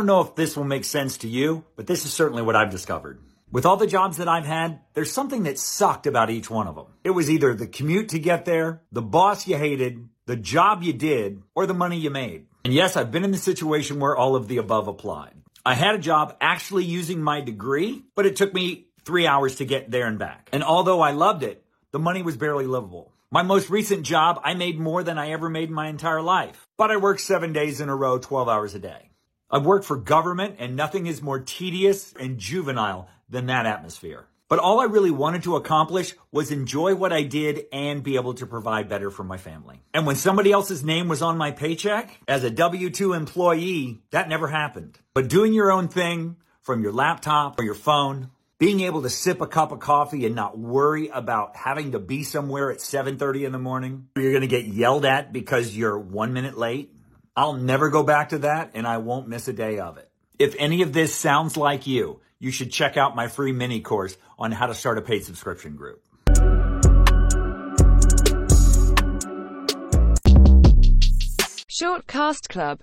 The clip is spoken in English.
don't know if this will make sense to you, but this is certainly what I've discovered. With all the jobs that I've had, there's something that sucked about each one of them. It was either the commute to get there, the boss you hated, the job you did, or the money you made. And yes, I've been in the situation where all of the above applied. I had a job actually using my degree, but it took me three hours to get there and back. And although I loved it, the money was barely livable. My most recent job, I made more than I ever made in my entire life, but I worked seven days in a row, 12 hours a day. I've worked for government and nothing is more tedious and juvenile than that atmosphere. But all I really wanted to accomplish was enjoy what I did and be able to provide better for my family. And when somebody else's name was on my paycheck as a W-2 employee, that never happened. But doing your own thing from your laptop or your phone, being able to sip a cup of coffee and not worry about having to be somewhere at 7:30 in the morning, you're going to get yelled at because you're 1 minute late. I'll never go back to that and I won't miss a day of it. If any of this sounds like you, you should check out my free mini course on how to start a paid subscription group. Shortcast Club